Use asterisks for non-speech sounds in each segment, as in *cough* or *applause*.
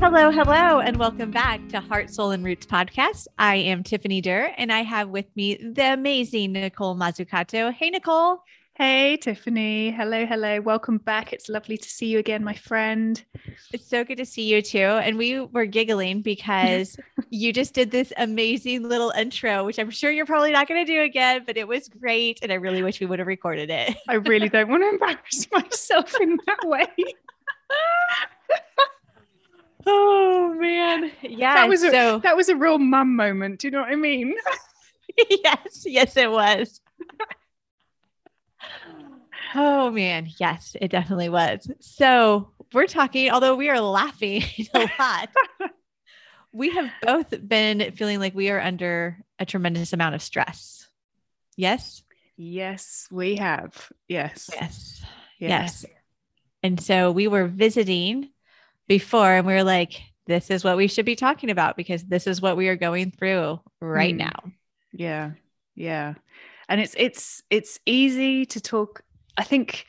Hello, hello, and welcome back to Heart, Soul, and Roots podcast. I am Tiffany Durr, and I have with me the amazing Nicole Mazzucato. Hey, Nicole. Hey, Tiffany. Hello, hello. Welcome back. It's lovely to see you again, my friend. It's so good to see you too. And we were giggling because *laughs* you just did this amazing little intro, which I'm sure you're probably not going to do again, but it was great. And I really wish we would have recorded it. I really don't want to *laughs* embarrass myself in that way. *laughs* oh man. Yeah. That was a, so that was a real mum moment. Do you know what I mean? *laughs* yes, yes, it was. Oh man, yes, it definitely was. So we're talking, although we are laughing *laughs* a lot, we have both been feeling like we are under a tremendous amount of stress. Yes. Yes, we have. Yes. Yes. Yes. And so we were visiting before and we were like, this is what we should be talking about because this is what we are going through right Mm. now. Yeah. Yeah. And it's it's it's easy to talk I think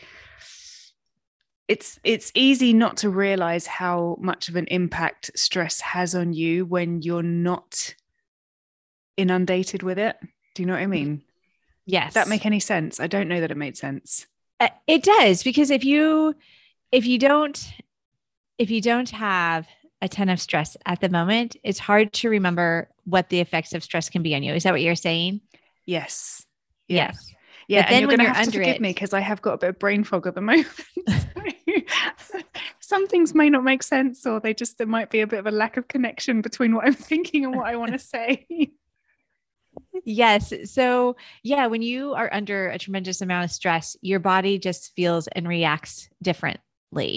it's it's easy not to realize how much of an impact stress has on you when you're not inundated with it. Do you know what I mean? Yes. Does that make any sense? I don't know that it made sense. Uh, it does because if you if you don't if you don't have a ton of stress at the moment it's hard to remember what the effects of stress can be on you is that what you're saying Yes. Yeah. yes Yeah. But then and you're going to have to forgive it- me because I have got a bit of brain fog at the *laughs* moment. Some things may not make sense, or they just there might be a bit of a lack of connection between what I'm *laughs* thinking and what I want to say. yes so yeah when you are under a tremendous amount of stress your body just feels and reacts differently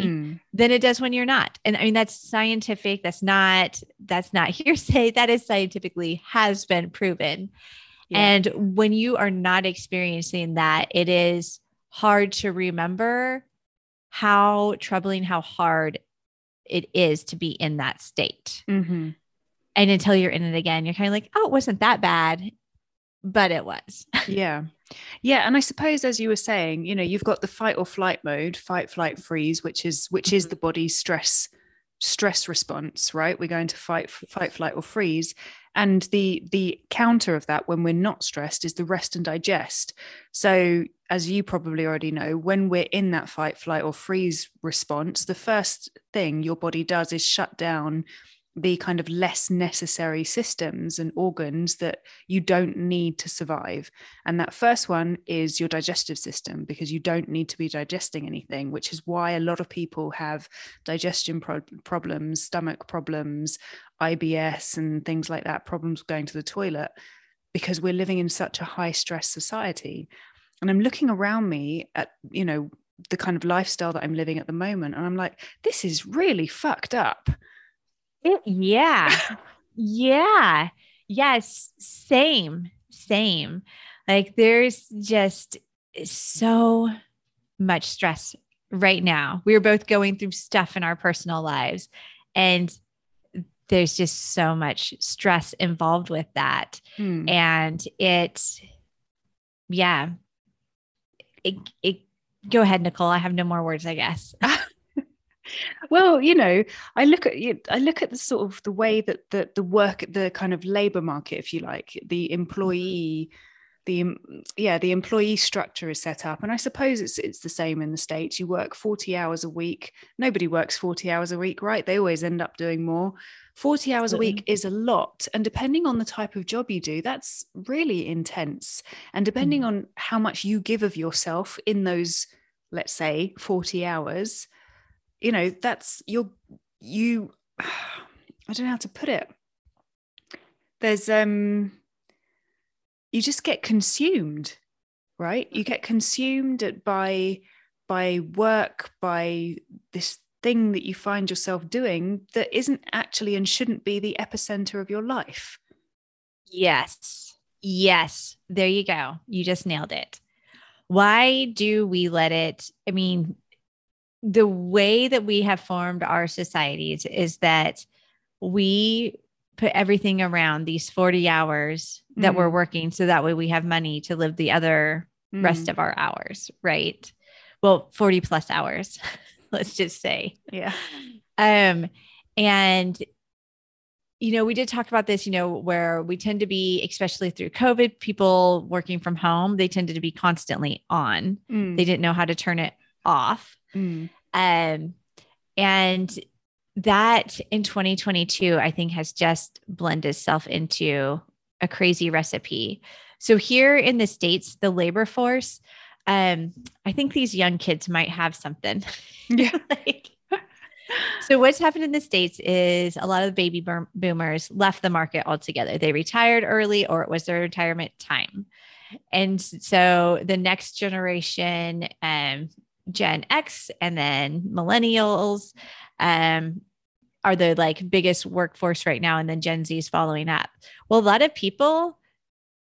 Mm. than it does when you're not and i mean that's scientific that's not that's not *laughs* hearsay that is scientifically has been proven Yeah. And when you are not experiencing that, it is hard to remember how troubling, how hard it is to be in that state. Mhm. And until you're in it again, you're kind of like, oh, it wasn't that bad, but it was. *laughs* yeah yeah and i suppose as you were saying you know you've got the fight or flight mode fight flight freeze which is which is Mhm. the body's stress stress response right? We're going to fight fight flight or freeze. And the the counter of that when we're not stressed is the rest and digest. So as you probably already know when we're in that fight flight or freeze response the first thing your body does is shut down the kind of less necessary systems and organs that you don't need to survive and that first one is your digestive system because you don't need to be digesting anything, which is why a lot of people have digestion pro- problems, stomach problems, IBS, and things like that, problems going to the toilet, because we're living in such a high stress society. And I'm looking around me at, you know, the kind of lifestyle that I'm living at the moment. And I'm like, this is really fucked up. Yeah. yeah. Yes. Same. Same. Like there's just so much stress right now. We're both going through stuff in our personal lives. And there's just so much stress involved with that. Hmm. And it, yeah. It, it, go ahead, Nicole. I have no more words, I guess. *laughs* well you know i look at i look at the sort of the way that the the work the kind of labor market if you like the employee the yeah the employee structure is set up. And i suppose it's it's the same in the states. You work 40 hours a week. Nobody works 40 hours a week right? They always end up doing more. 40 hours a week is a lot. And depending on the type of job you do that's really intense. And depending Mm. on how much you give of yourself in those let's say 40 hours you know that's you're you *sighs* i don't know how to put it there's um you just get consumed right you get consumed by by work by this thing that you find yourself doing that isn't actually and shouldn't be the epicenter of your life Yes. Yes. There you go. You just nailed it. Why do we let it? I mean, the way that we have formed our societies is that we put everything around these 40 hours that we're Mm. working so that way we have money to live the other rest Mm, of our hours, right? Well, 40 plus hours, *laughs* let's just say. yeah Um, and you know, we did talk about this, you know, where we tend to be, especially through COVID, people working from home, they tended to be constantly on. Mm. They didn't know how to turn it off. Mm. Um, and that in 2022, I think has just blended itself into a crazy recipe. So here in the States, the labor force, um, I think these young kids might have something. *laughs* Yeah. *laughs* like, so what's happened in the states is a lot of the baby boomers left the market altogether. They retired early or it was their retirement time. And so the next generation, um, Gen X and then millennials, um, are the like biggest workforce right now. And then Gen Z is following up. Well, a lot of people,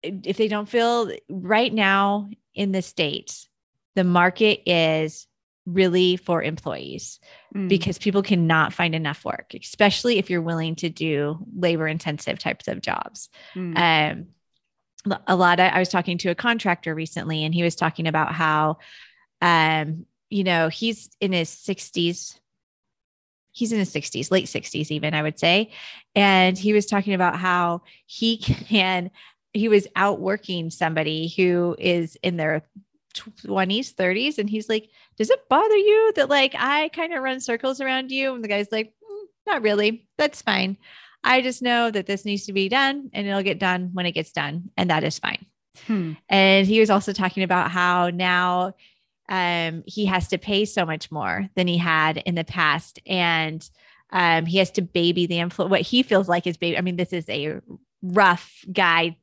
if they don't feel right now in the States, the market is really for employees Mm. because people cannot find enough work, especially if you're willing to do labor intensive types of jobs. Mm. Um, a lot of, I was talking to a contractor recently and he was talking about how, um, you know, he's in his 60s. He's in his 60s, late 60s, even, I would say. And he was talking about how he *laughs* can, he was out working somebody who is in their 20s, 30s. And he's like, Does it bother you that like I kind of run circles around you? And the guy's like, "Mm, Not really. That's fine. I just know that this needs to be done and it'll get done when it gets done. And that is fine. Hmm. And he was also talking about how now um, he has to pay so much more than he had in the past. And um, he has to baby the influence, what he feels like is baby. I mean, this is a rough guy,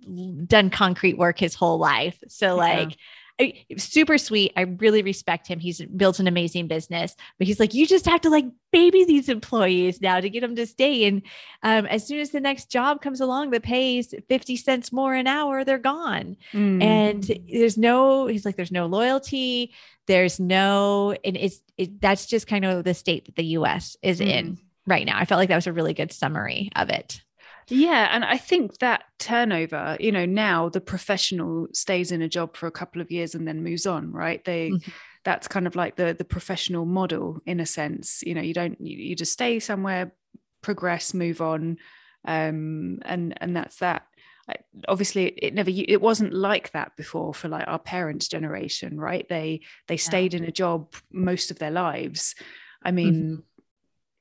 done concrete work his whole life. So, Yeah. like, I, super sweet. I really respect him. He's built an amazing business, but he's like, you just have to like baby these employees now to get them to stay. And um, as soon as the next job comes along that pays 50 cents more an hour, they're gone. Mm. And there's no, he's like, there's no loyalty. There's no, and it's, it, that's just kind of the state that the US is in right now. I felt like that was a really good summary of it. Yeah, and I think that turnover, you know, now the professional stays in a job for a couple of years and then moves on, right? They Mhm. that's kind of like the the professional model in a sense. You know, you don't you, you just stay somewhere, progress, move on, um, and and that's that. I, obviously, it never it wasn't like that before for like our parents' generation, right? They they stayed in a job most of their lives. I mean,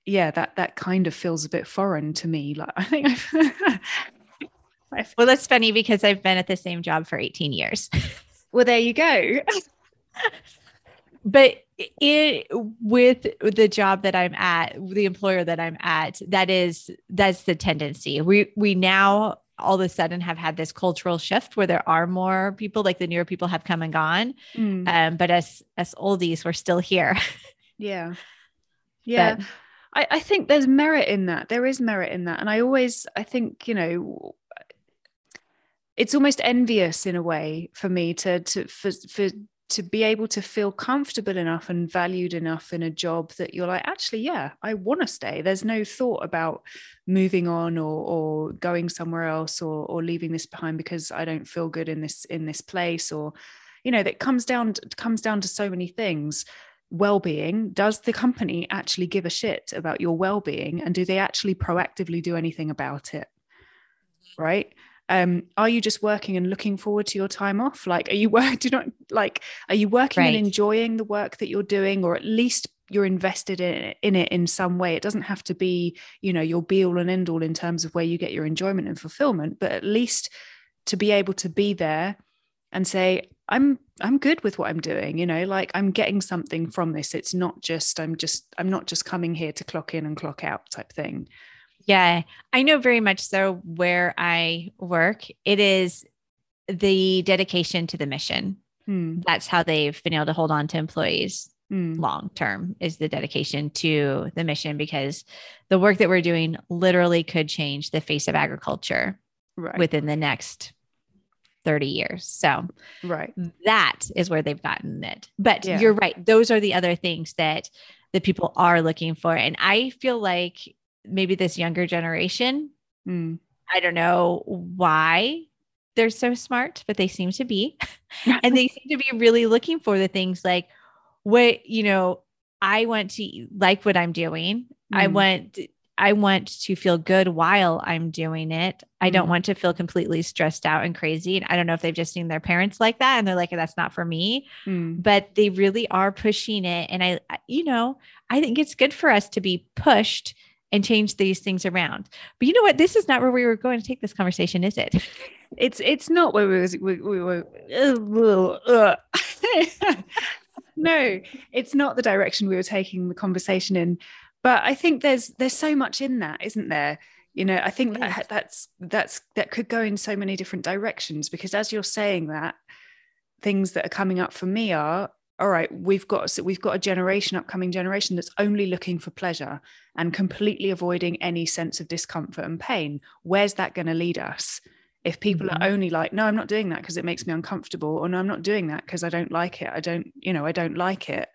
yeah, that that kind of feels a bit foreign to me. Like *laughs* I think *laughs* I've, Well, that's funny because I've been at the same job for 18 years. well, there you go. *laughs* but it with the job that I'm at, the employer that I'm at, that is that's the tendency. We we now all of a sudden have had this cultural shift where there are more people, like the newer people have come and gone. Mm, Um, but as as oldies, we're still here. yeah, yeah. But- I, I think there's merit in that. There is merit in that, and I always I think you know it's almost envious in a way for me to to for for to be able to feel comfortable enough and valued enough in a job that you're like actually yeah I want to stay. There's no thought about moving on or or going somewhere else or or leaving this behind because I don't feel good in this in this place or you know that comes down comes down to so many things well-being does the company actually give a shit about your well-being and do they actually proactively do anything about it? Right? Um are you just working and looking forward to your time off? Like are you work *laughs* do not like are you working Right. and enjoying the work that you're doing or at least you're invested in it, in it in some way? It doesn't have to be you know your be all and end all in terms of where you get your enjoyment and fulfillment but at least to be able to be there and say i'm i'm good with what i'm doing you know like i'm getting something from this. It's not just i'm just i'm not just coming here to clock in and clock out type thing. Yeah, I know very much so where I work. It is the dedication to the mission. Hmm, That's how they've been able to hold on to employees hmm, long term is the dedication to the mission because the work that we're doing literally could change the face of agriculture right. within the next 30 years. So right that is where they've gotten it. But Yeah. you're right. Those are the other things that the people are looking for. And I feel like maybe this younger generation Hmm, I don't know why they're so smart, but they seem to be. *laughs* and they seem to be really looking for the things like what, you know, I want to like what I'm doing. I Mm. want I want to feel good while I'm doing it. I don't Mm. want to feel completely stressed out and crazy. And I don't know if they've just seen their parents like that and they're like, that's not for me, Mm. but they really are pushing it. And I, you know, I think it's good for us to be pushed and change these things around. But you know what? This is not where we were going to take this conversation, is it? *laughs* It's it's not where we was we, we were. uh, *laughs* no, it's not the direction we were taking the conversation in. But I think there's there's so much in that, isn't there? You know, I think that that's that's that could go in so many different directions because as you're saying that, things that are coming up for me are all right. We've got so we've got a generation, upcoming generation that's only looking for pleasure and completely avoiding any sense of discomfort and pain. Where's that going to lead us? If people Mhm. are only like, no, I'm not doing that because it makes me uncomfortable, or no, I'm not doing that because I don't like it. I don't, you know, I don't like it.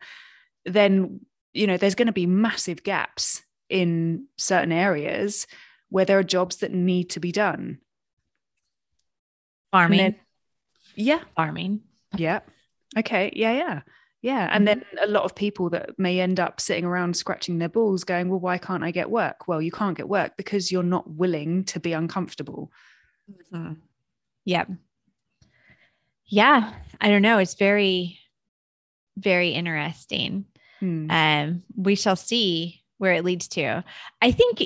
Then, you know, there's going to be massive gaps in certain areas where there are jobs that need to be done. Farming, then- Yeah, farming. yeah. Okay. Yeah. Yeah. Yeah. And then a lot of people that may end up sitting around scratching their balls going, well, why can't I get work? Well, you can't get work because you're not willing to be uncomfortable. Mhm. Yep. Yeah. I don't know. It's very, very interesting. Hmm. Um, we shall see where it leads to. I think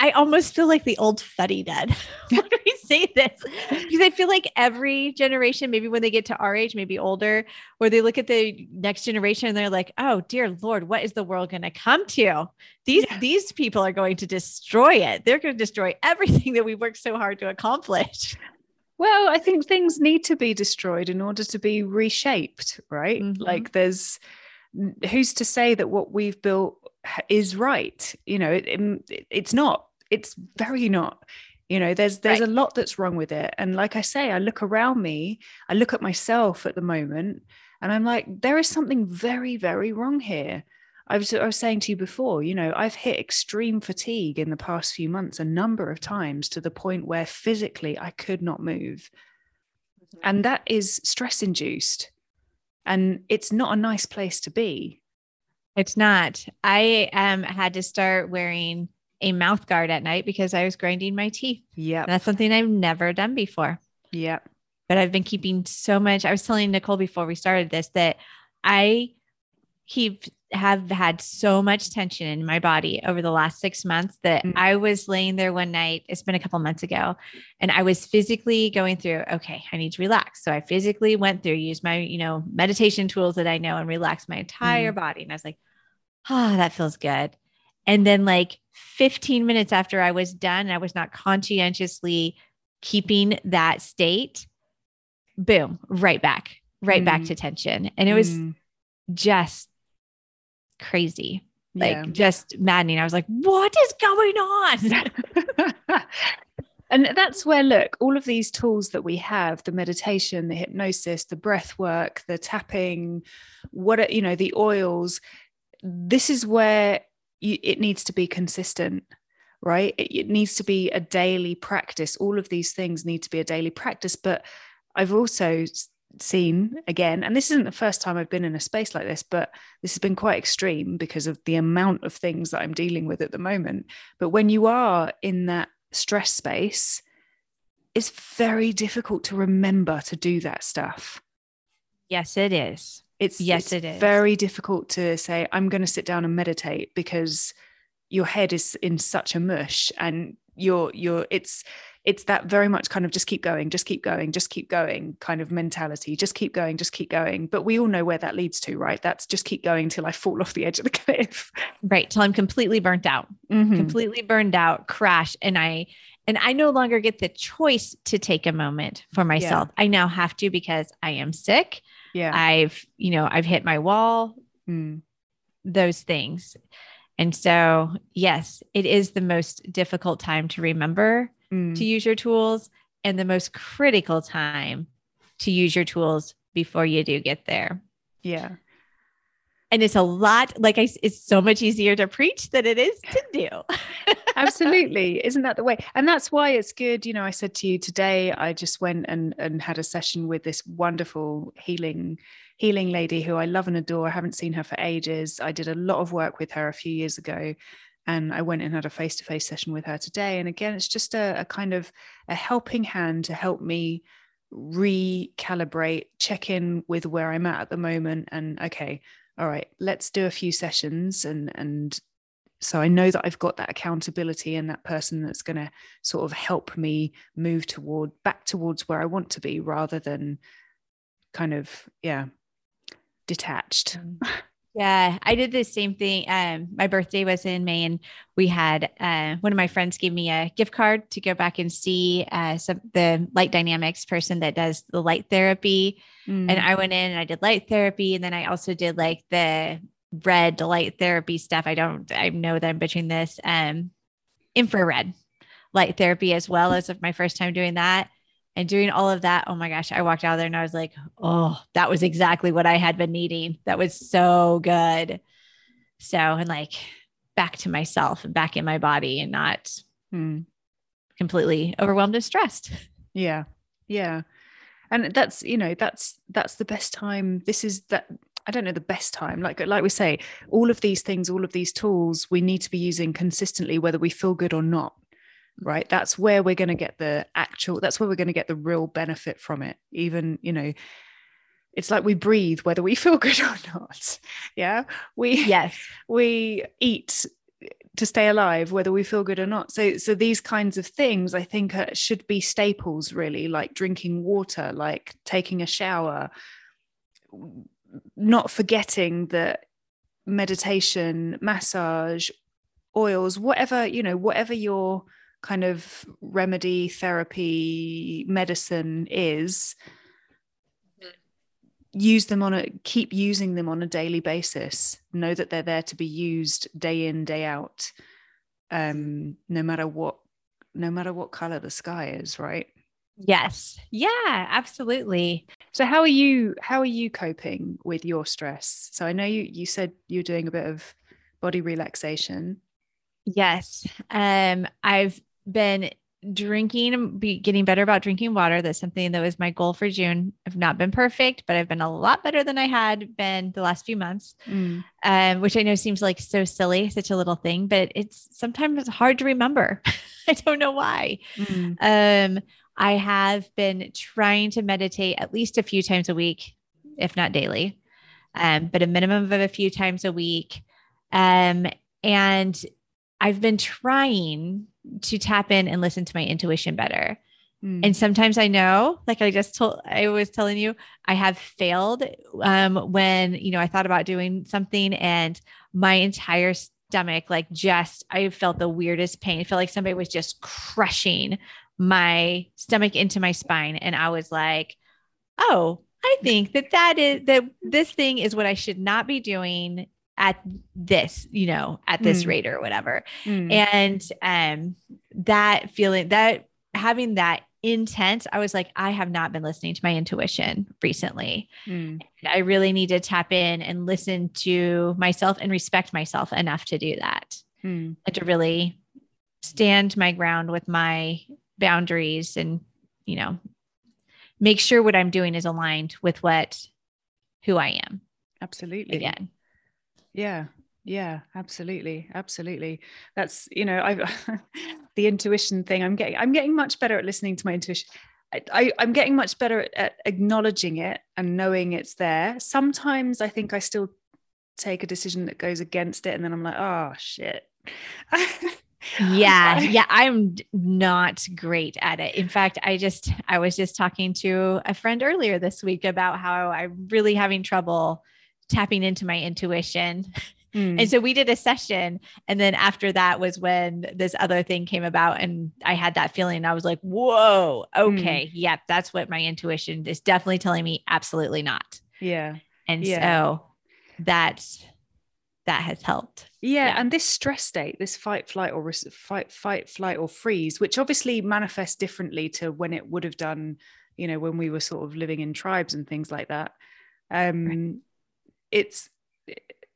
I almost feel like the old fuddy dud *laughs* when we say this *laughs* because I feel like every generation, maybe when they get to our age, maybe older, where they look at the next generation and they're like, "Oh dear Lord, what is the world going to come to? These Yeah. these people are going to destroy it. They're going to destroy everything that we worked so hard to accomplish." Well, I think things need to be destroyed in order to be reshaped, right? Mhm. Like there's who's to say that what we've built is right? You know, it, it- it's not. It's very not. You know, there's there's Right. a lot that's wrong with it. And like I say, I look around me, I look at myself at the moment, and I'm like, there is something very, very wrong here. I was, I was saying to you before, you know, I've hit extreme fatigue in the past few months a number of times to the point where physically I could not move. Mm-hmm. And that is stress induced. And it's not a nice place to be. It's not. I um had to start wearing a mouth guard at night because I was grinding my teeth. Yeah. That's something I've never done before. Yeah. But I've been keeping so much. I was telling Nicole before we started this that I keep have had so much tension in my body over the last six months that Mm. I was laying there one night. It's been a couple months ago, and I was physically going through. Okay, I need to relax. So I physically went through, used my you know meditation tools that I know, and relaxed my entire body. And I was like, ah, that feels good. And then like 15 minutes after I was done, I was not conscientiously keeping that state. Boom, right back, right back Mm. to tension. And it was Mm, just crazy, like yeah. just maddening. I was like, what is going on? *laughs* *laughs* and that's where look all of these tools that we have the meditation the hypnosis the breath work the tapping what are- you know the oils this is where you, it needs to be consistent right it, it needs to be a daily practice all of these things need to be a daily practice but i've also seen again and this isn't the first time i've been in a space like this but this has been quite extreme because of the amount of things that i'm dealing with at the moment but when you are in that stress space, it's very difficult to remember to do that stuff. yes, it is. It's Yes, it's it is. very difficult to say, I'm going to sit down and meditate because your head is in such a mush and you're you're it's it's that very much kind of just keep going, just keep going, just keep going kind of mentality. Just keep going, just keep going. But we all know where that leads to, right? That's just keep going till I fall off the edge of the *laughs* cliff. Right. Till I'm completely burnt out. Mhm. completely burned out, crash, and I and I no longer get the choice to take a moment for myself. I now have to because I am sick. Yeah. I've, you know, I've hit my wall, Mm. those things. And so, yes, it is the most difficult time to remember Mm. to use your tools and the most critical time to use your tools before you do get there. Yeah. And it's a lot like I it's so much easier to preach than it is to do. *laughs* absolutely isn't that the way and that's why it's good you know i said to you today i just went and and had a session with this wonderful healing healing lady who i love and adore i haven't seen her for ages i did a lot of work with her a few years ago and I went and had a face to face session with her today. And again, it's just a, a, kind of a helping hand to help me recalibrate, check in with where I'm at at the moment. And okay, all right, let's do a few sessions. And, and so I know that I've got that accountability and that person that's going to sort of help me move toward back towards where I want to be rather than kind of, yeah, detached. Mm. *laughs* Yeah, I did the same thing. Um, my birthday was in May, and we had uh, one of my friends gave me a gift card to go back and see uh, some the light dynamics person that does the light therapy. Mm. And I went in and I did light therapy, and then I also did like the red light therapy stuff. I don't, I know that I'm butchering this. Um, infrared light therapy as well as my first time doing that and doing all of that, oh my gosh, I walked out there and I was like, oh, that was exactly what I had been needing. That was so good. So, and like back to myself and back in my body and not hmm. completely overwhelmed and stressed. Yeah. Yeah. And that's, you know, that's, that's the best time. This is that. I don't know the best time. Like, like we say, all of these things, all of these tools, we need to be using consistently, whether we feel good or not right? That's where we're going to get the actual that's where we're going to get the real benefit from it even you know it's like we breathe whether we *laughs* feel good or not yeah? We yes. *laughs* we eat to stay alive whether we feel good or not. So so these kinds of things i think uh, should be staples really like drinking water like taking a shower not forgetting that meditation massage oils whatever you know whatever your kind of remedy, therapy, medicine is, use them on a keep using them on a daily basis. Know that they're there to be used day in, day out. Um, no matter what no matter what color the sky is, right? Yes. Yeah, absolutely. So how are you how are you coping with your stress? So I know you you said you're doing a bit of body relaxation. Yes. Um I've been drinking, be getting better about drinking water. That's something that was my goal for June. I've not been perfect, but I've been a lot better than I had been the last few months, mm. um, which I know seems like so silly, such a little thing, but it's sometimes hard to remember. *laughs* I don't know why. Mm. Um, I have been trying to meditate at least a few times a week, if not daily, um, but a minimum of a few times a week. Um, and I've been trying to tap in and listen to my intuition better. Mm. And sometimes I know, like I just told, I was telling you, I have failed um, when, you know, I thought about doing something and my entire stomach, like just, I felt the weirdest pain. I felt like somebody was just crushing my stomach into my spine. And I was like, oh, I think that that is that this thing is what I should not be doing at this, you know, at this mm. rate or whatever. Mm. And um that feeling that having that intent, I was like, I have not been listening to my intuition recently. Mm. I really need to tap in and listen to myself and respect myself enough to do that mm. and to really stand my ground with my boundaries and, you know, make sure what I'm doing is aligned with what who I am. Absolutely. Again. Yeah. Yeah, absolutely. Absolutely. That's, you know, I've *laughs* the intuition thing. I'm getting I'm getting much better at listening to my intuition. I, am getting much better at, at acknowledging it and knowing it's there. Sometimes I think I still take a decision that goes against it, and then I'm like, oh shit. yeah *laughs* yeah i'm not great at it in fact i just i was just talking to a friend earlier this week about how i'm really having trouble tapping into my intuition. Mm. And so we did a session. And then after that was when this other thing came about. And I had that feeling. I was like, whoa, okay. Mm. Yep. That's what my intuition is definitely telling me. Absolutely not. Yeah. And yeah. so that's that has helped. Yeah, yeah, and this stress state, this fight, flight, or fight, fight, flight, or freeze, which obviously manifests differently to when it would have done, you know, when we were sort of living in tribes and things like that. Um, right it's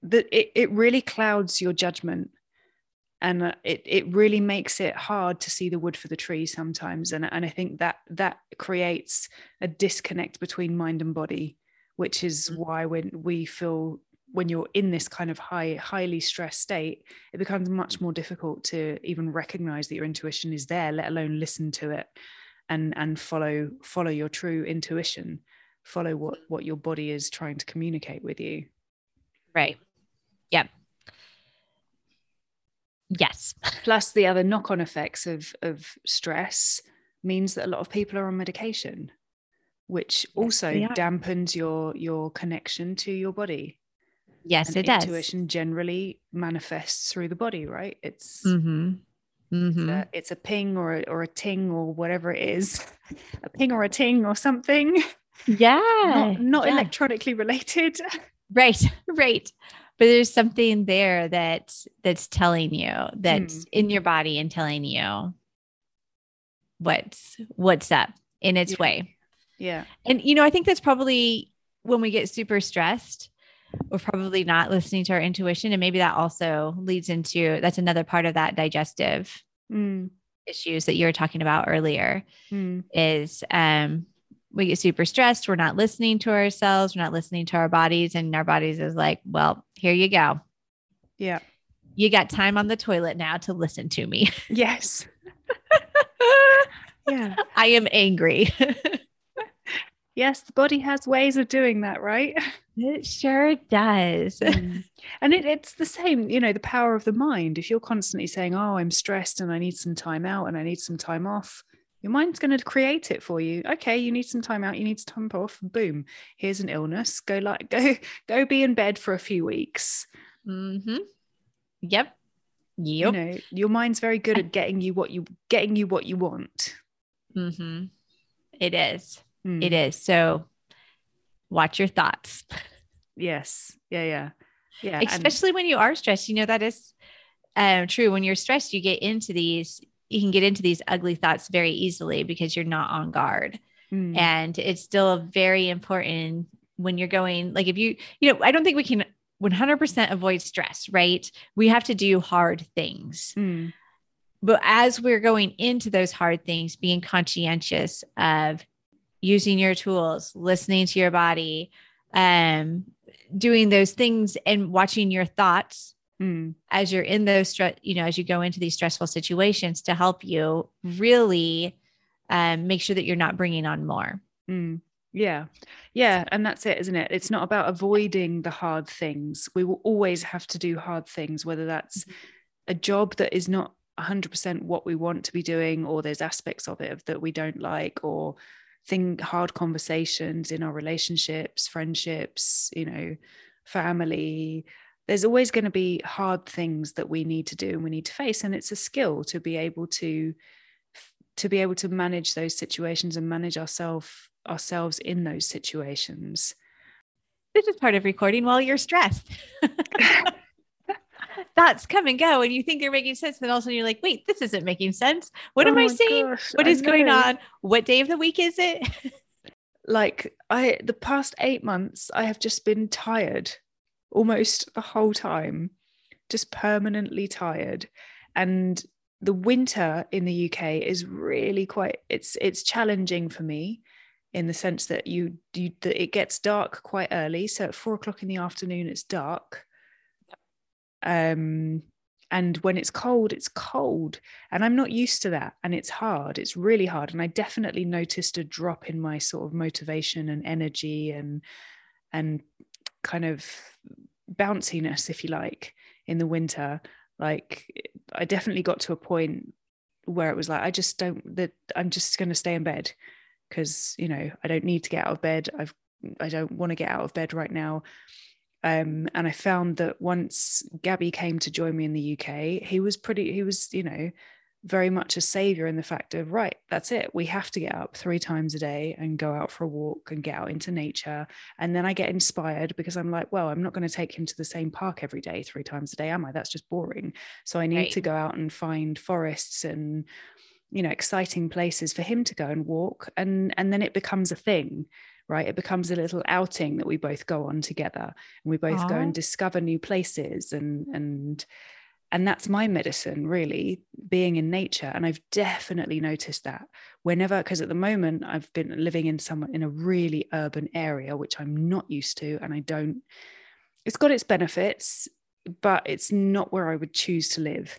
that it, it really clouds your judgment. And uh, it, it really makes it hard to see the wood for the tree sometimes. And, and i think that that creates a disconnect between mind and body which is mm-hmm. why when we feel when you're in this kind of high highly stressed state it becomes much more difficult to even recognize that your intuition is there let alone listen to it and and follow follow your true intuition follow what what your body is trying to communicate with you. Right. Yep. Yes. *laughs* Plus the other knock-on effects of of stress means that a lot of people are on medication which also dampens your your connection to your body. Yes and it does. intuition generally manifests through the body right? It's mm-hmm. It's, Mm-hmm. a, it's a ping or a, or a ting or whatever it is. *laughs* A ping or a ting or something *laughs* yeah not, not yeah. electronically related. *laughs* Right. Right. But there's something there that that's telling you that's Mm. in your body and telling you what's what's up in its Yeah. way. Yeah. And you know i think that's probably when we get super stressed we're probably not listening to our intuition and maybe that also leads into that's another part of that digestive Mm, issues that you were talking about earlier mm, is um we get super stressed. We're not listening to ourselves. We're not listening to our bodies. And our bodies is like well here you go. Yeah. You got time on the toilet now to listen to me. *laughs* Yes. Yeah. I am angry. *laughs* Yes the body has ways of doing that right? It sure does. *laughs* Mm. and it, it's the same you know the power of the mind. If you're constantly saying oh i'm stressed and i need some time out and i need some time off your mind's going to create it for you. Okay you need some time out you need some time off boom here's an illness. Go like *laughs* go go be in bed for a few weeks. Mm-hmm. yep. You know your mind's very good at getting you what you getting you what you want. Mm-hmm. it is. Mm. it is. So watch your thoughts. Yes. Yeah yeah. Yeah and- especially when you are stressed. You know that is um, true. When you're stressed you get into these you can get into these ugly thoughts very easily because you're not on guard Mm. and it's still very important when you're going like if you you know i don't think we can 100% avoid stress right we have to do hard things Mm. but as we're going into those hard things being conscientious of using your tools listening to your body um doing those things and watching your thoughts Mm. as you're in those stress you know as you go into these stressful situations to help you really um, make sure that you're not bringing on more Mm. Yeah. Yeah. And that's it, isn't it? It's not about avoiding the hard things. We will always have to do hard things, whether that's a job that is not 100% what we want to be doing, or there's aspects of it that we don't like, or thing hard conversations in our relationships, friendships, you know, family. There's always going to be hard things that we need to do and we need to face. And it's a skill to be able to to be able to manage those situations and manage ourselves ourselves in those situations. this is part of recording while you're stressed. *laughs* *laughs* Thoughts come and go and you think they're making sense then all of a sudden you're like wait this isn't making sense. What oh am Oh i my saying gosh, what I is going on? What day of the week is it? *laughs* Like I the past 8 months I have just been tired almost the whole time. Just permanently tired. And the winter in the UK is really quite it's it's challenging for me in the sense that you you that it gets dark quite early. So at four o'clock in the afternoon it's dark. Um and when it's cold, it's cold. And I'm not used to that. And it's hard. It's really hard. And I definitely noticed a drop in my sort of motivation and energy and and kind of bounciness, if you like, in the winter. Like I definitely got to a point where it was like, I just don't that I'm just gonna stay in bed because you know I don't need to get out of bed. I've I don't want to get out of bed right now. Um, and I found that once Gabby came to join me in the UK, he was pretty, he was, you know, very much a savior in the fact of, right, that's it. We have to get up three times a day and go out for a walk and get out into nature. And then I get inspired because I'm like, well, I'm not going to take him to the same park every day, three times a day, am I? That's just boring. So I need Right. to go out and find forests and, you know, exciting places for him to go and walk. And, and then it becomes a thing right? It becomes a little outing that we both go on together and we both go and discover new places and and and that's my medicine really being in nature and I've definitely noticed that whenever because at the moment I've been living in some in a really urban area which I'm not used to and I don't it's got its benefits, but it's not where I would choose to live.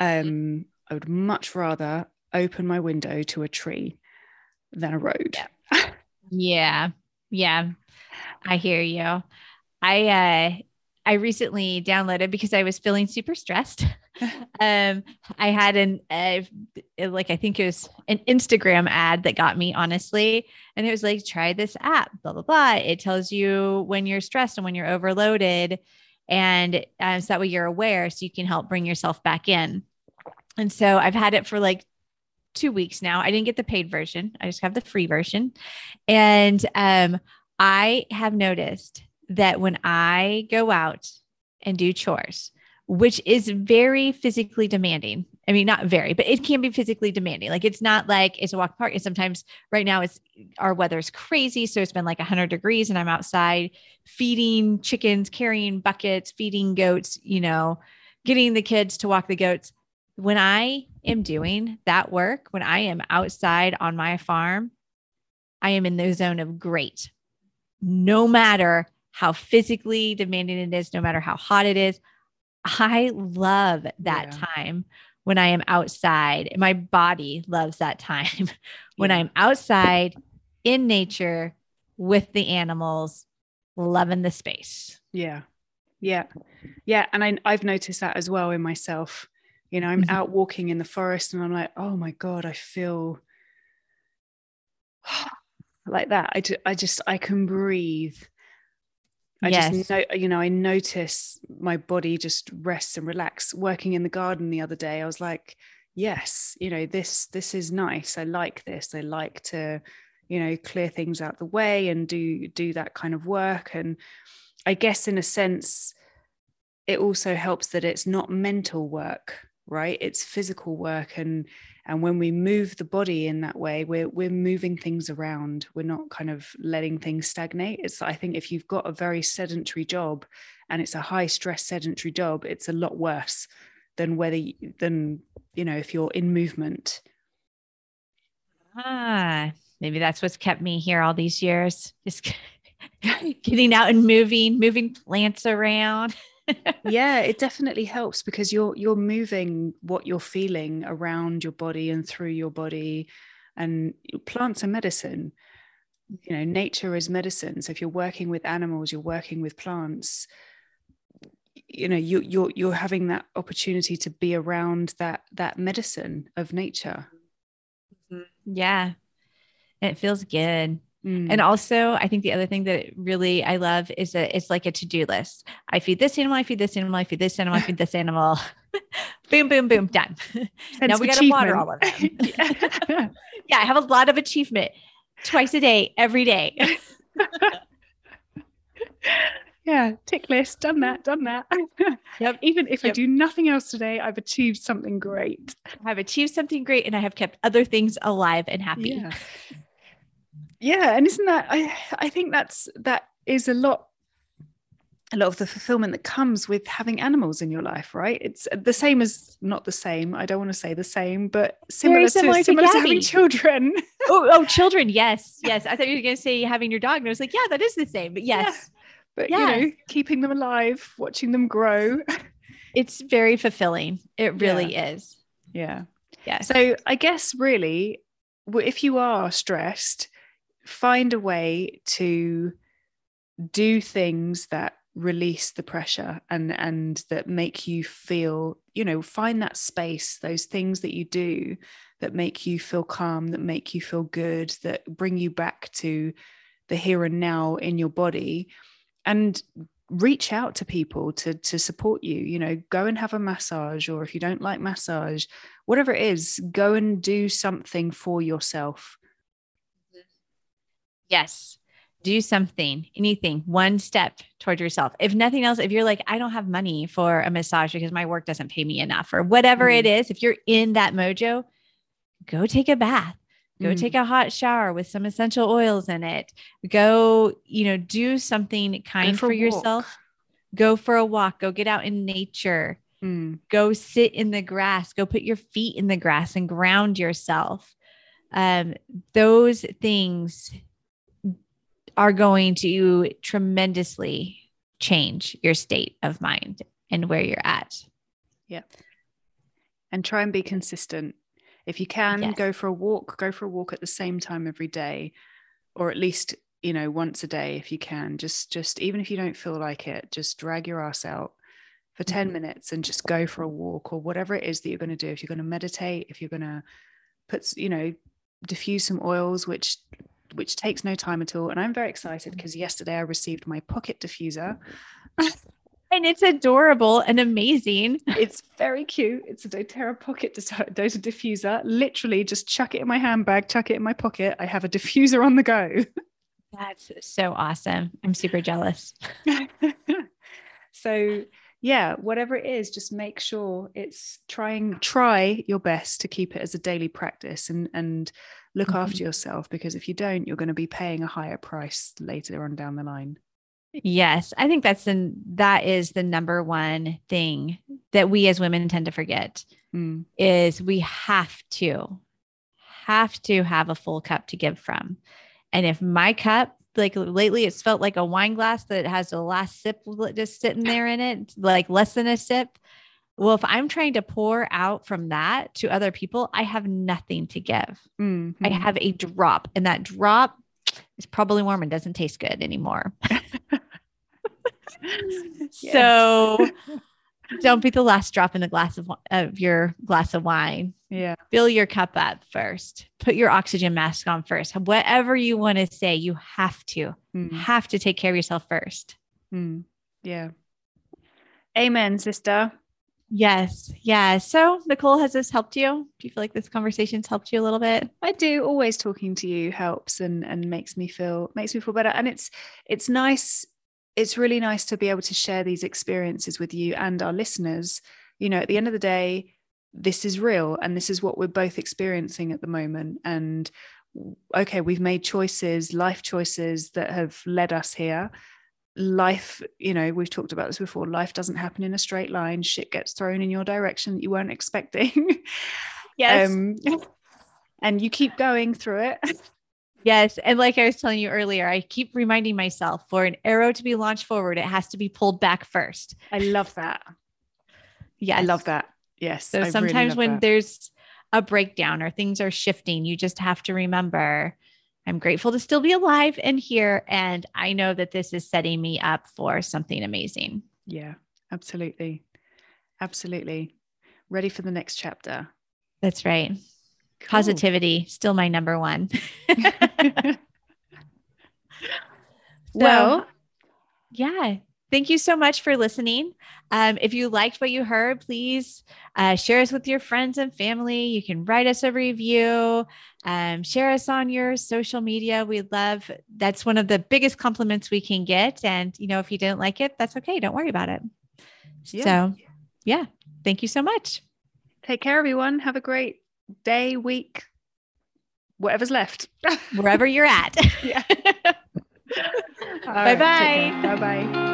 Um, I would much rather open my window to a tree than a road. Yeah. yeah. I hear you. I uh I recently downloaded because I was feeling super stressed. *laughs* *laughs* um, I had an uh, like I think it was an Instagram ad that got me honestly, and it was like try this app, blah blah blah. It tells you when you're stressed and when you're overloaded, and uh, so that way you're aware, so you can help bring yourself back in. And so I've had it for like two weeks now. I didn't get the paid version; I just have the free version, and um, I have noticed that when I go out and do chores, which is very physically demanding. I mean, not very, but it can be physically demanding. Like it's not like it's a walk park. And sometimes right now it's our weather is crazy. So it's been like 100 degrees and I'm outside feeding chickens, carrying buckets, feeding goats, you know, getting the kids to walk the goats. When I am doing that work, when I am outside on my farm, I am in the zone of great. No matter how physically demanding it is, no matter how hot it is. I love that yeah. time when I am outside. My body loves that time *laughs* when. I'm outside in nature with the animals, loving the space. Yeah. Yeah. Yeah. And I, I've noticed that as well in myself. You know, I'm mm-hmm. out walking in the forest and I'm like, oh my God, I feel *sighs* like that. I, ju- I just, I can breathe I yes. just know, you know, I notice my body just rests and relax. Working in the garden the other day, I was like, yes, you know, this this is nice. I like this. I like to, you know, clear things out the way and do do that kind of work. And I guess in a sense, it also helps that it's not mental work, right? It's physical work and and when we move the body in that way we're we're moving things around. We're not kind of letting things stagnate. It's i think if you've got a very sedentary job and it's a high stress sedentary job it's a lot worse than whether than you know if you're in movement. Ah maybe that's what's kept me here all these years. Just *laughs* *laughs* getting out and moving moving plants around yeah, *laughs* it definitely helps because you're you're moving what you're feeling around your body and through your body and plants are medicine. You know, nature is medicine. So if you're working with animals, you're working with plants, you know, you you're you're having that opportunity to be around that that medicine of nature. Mm-hmm. Yeah. It feels good. Mm. And also, I think the other thing that really I love is that it's like a to do list. I feed this animal, I feed this animal, I feed this animal, I feed this animal. *laughs* boom, boom, boom, done. *laughs* now we got to water all of them. *laughs* yeah. yeah, I have a lot of achievement twice a day, every day. yeah, tick list, done that, done that. yep. Even if yep. I do nothing else today, I've achieved something great. I've achieved something great and I have kept other things alive and happy. Yeah yeah and isn't that i i think that's that is a lot a lot of the fulfillment that comes with having animals in your life right? It's the same as not the same i don't want to say the same but similar, similar to, similar to, to having children. *laughs* Oh, oh children yes *laughs* yes. I thought you were going to say having your dog and i was like yeah that is the same but yes. yeah. but yes. you know keeping them alive watching them grow. *laughs* It's very fulfilling. It really yeah. is. Yeah. Yeah so i guess really if you are stressed find a way to do things that release the pressure and and that make you feel you know find that space those things that you do that make you feel calm that make you feel good that bring you back to the here and now in your body and reach out to people to to support you you know go and have a massage or if you don't like massage whatever it is go and do something for yourself Yes. Do something, anything, one step toward yourself. If nothing else, if you're like, I don't have money for a massage because my work doesn't pay me enough, or whatever mm. it is, if you're in that mojo, go take a bath go mm. take a hot shower with some essential oils in it go you know do something kind for, for yourself go for a walk go get out in nature mm. go sit in the grass go put your feet in the grass and ground yourself um, those things are going to tremendously change your state of mind and where you're at. Yeah. And try and be consistent. If you can Yes. go for a walk, go for a walk at the same time every day, or at least, you know, once a day if you can. Just just even if you don't feel like it, just drag your ass out for 10 Mhm. minutes and just go for a walk or whatever it is that you're going to do. If you're going to meditate, if you're going to put, you know, diffuse some oils, which which takes no time at all. And I'm very excited mm. because yesterday I received my pocket diffuser. *laughs* And it's adorable and amazing. It's very cute. It's a doTERRA pocket Dota diffuser. Literally, just chuck it in my handbag, chuck it in my pocket. I have a diffuser on the go. That's so awesome. I'm super jealous. *laughs* so yeah, whatever it is, just make sure it's trying try your best to keep it as a daily practice and and look Mhm. after yourself because if you don't, you're going to be paying a higher price later on down the line. Yes, I think that's the that is the number one thing that we as women tend to forget Mm, is we have to have to have a full cup to give from. And if my cup like lately it's felt like a wine glass that has the last sip just sitting there in it, like less than a sip. Well, if I'm trying to pour out from that to other people, I have nothing to give. mm, I have a drop, and that drop is probably warm and doesn't taste good anymore. *laughs* *laughs* So don't be the last drop in the glass of, of your glass of wine. yeah, Fill your cup up first. Put your oxygen mask on first. Whatever you want to say, you have to mm, have to take care of yourself first. mm, yeah. Amen, sister. Yes. Yeah. So, Nicole, has this helped you? Do you feel like this conversation's helped you a little bit? I do always talking to you helps and and makes me feel makes me feel better and it's it's nice it's really nice to be able to share these experiences with you and our listeners you know at the end of the day this is real and this is what we're both experiencing at the moment and okay we've made choices life choices that have led us here life you know we've talked about this before life doesn't happen in a straight line shit gets thrown in your direction that you weren't expecting *laughs* um, and you keep going through it Yes. And like I was telling you earlier, I keep reminding myself for an arrow to be launched forward, it has to be pulled back first. i love that yeah i love that yes So really sometimes love when that. there's a breakdown or things are shifting, you just have to remember I'm grateful to still be alive and here. And I know that this is setting me up for something amazing. yeah absolutely absolutely ready for the next chapter That's right. Cool. Positivity, still my number one. *laughs* *laughs* well yeah. Thank you so much for listening. Um, if you liked what you heard, please uh, share us with your friends and family. You can write us a review, um, share us on your social media. We love that's one of the biggest compliments we can get. And you know, if you didn't like it, that's okay. Don't worry about it. Yeah. So, yeah, thank you so much. take care everyone have a great day week whatever's left Wherever you're at. *laughs* yeah Bye bye. bye bye